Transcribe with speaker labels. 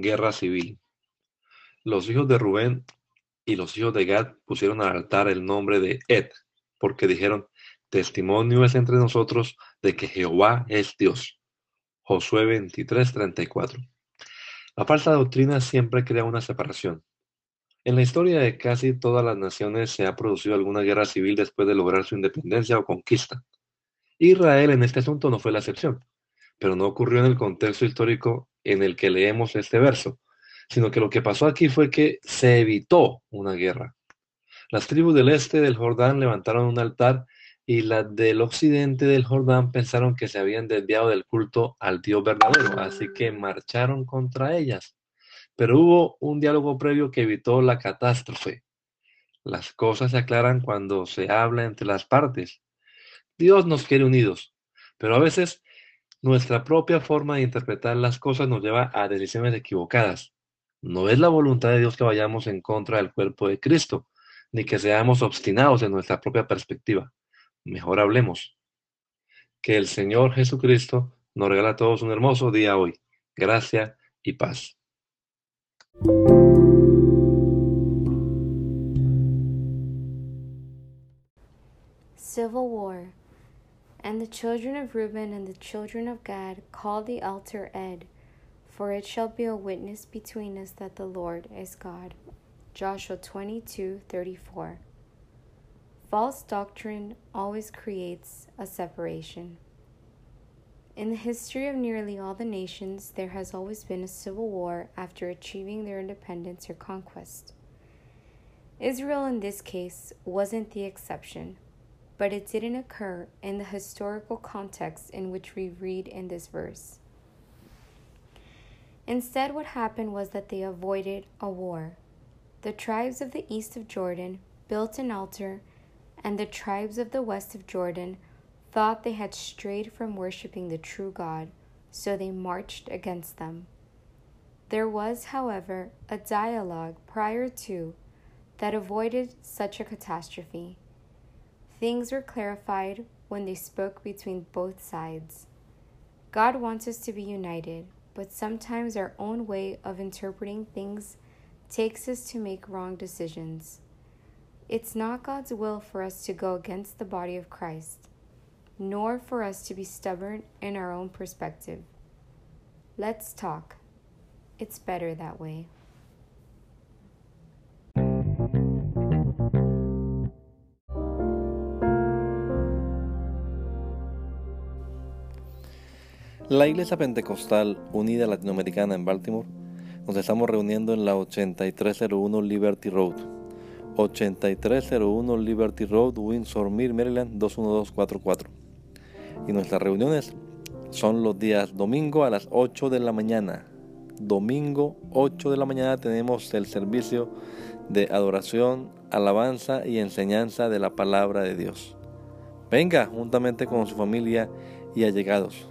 Speaker 1: Guerra civil. Los hijos de Rubén y los hijos de Gad pusieron al altar el nombre de Ed, porque dijeron, testimonio es entre nosotros de que Jehová es Dios. Josué 23, 34. La falsa doctrina siempre crea una separación. En la historia de casi todas las naciones se ha producido alguna guerra civil después de lograr su independencia o conquista. Israel en este asunto no fue la excepción, pero no ocurrió en el contexto histórico en el que leemos este verso, sino que lo que pasó aquí fue que se evitó una guerra. Las tribus del este del Jordán levantaron un altar y las del occidente del Jordán pensaron que se habían desviado del culto al Dios verdadero, así que marcharon contra ellas. Pero hubo un diálogo previo que evitó la catástrofe. Las cosas se aclaran cuando se habla entre las partes. Dios nos quiere unidos, pero a veces nuestra propia forma de interpretar las cosas nos lleva a decisiones equivocadas. No es la voluntad de Dios que vayamos en contra del cuerpo de Cristo, ni que seamos obstinados en nuestra propia perspectiva. Mejor hablemos. Que el Señor Jesucristo nos regala a todos un hermoso día hoy. Gracia y paz.
Speaker 2: Civil War And the children of Reuben and the children of Gad called the altar Ed, for it shall be a witness between us that the Lord is God. Joshua 22:34. False doctrine always creates a separation. In the history of nearly all the nations, there has always been a civil war after achieving their independence or conquest. Israel, in this case, wasn't the exception but it didn't occur in the historical context in which we read in this verse. Instead, what happened was that they avoided a war. The tribes of the east of Jordan built an altar, and the tribes of the west of Jordan thought they had strayed from worshiping the true God, so they marched against them. There was, however, a dialogue prior to that avoided such a catastrophe. Things were clarified when they spoke between both sides. God wants us to be united, but sometimes our own way of interpreting things takes us to make wrong decisions. It's not God's will for us to go against the body of Christ, nor for us to be stubborn in our own perspective. Let's talk. It's better that way.
Speaker 3: La Iglesia Pentecostal Unida Latinoamericana en Baltimore nos estamos reuniendo en la 8301 Liberty Road. 8301 Liberty Road, Windsor Mill, Maryland 21244. Y nuestras reuniones son los días domingo a las 8 de la mañana. Domingo 8 de la mañana tenemos el servicio de adoración, alabanza y enseñanza de la palabra de Dios. Venga juntamente con su familia y allegados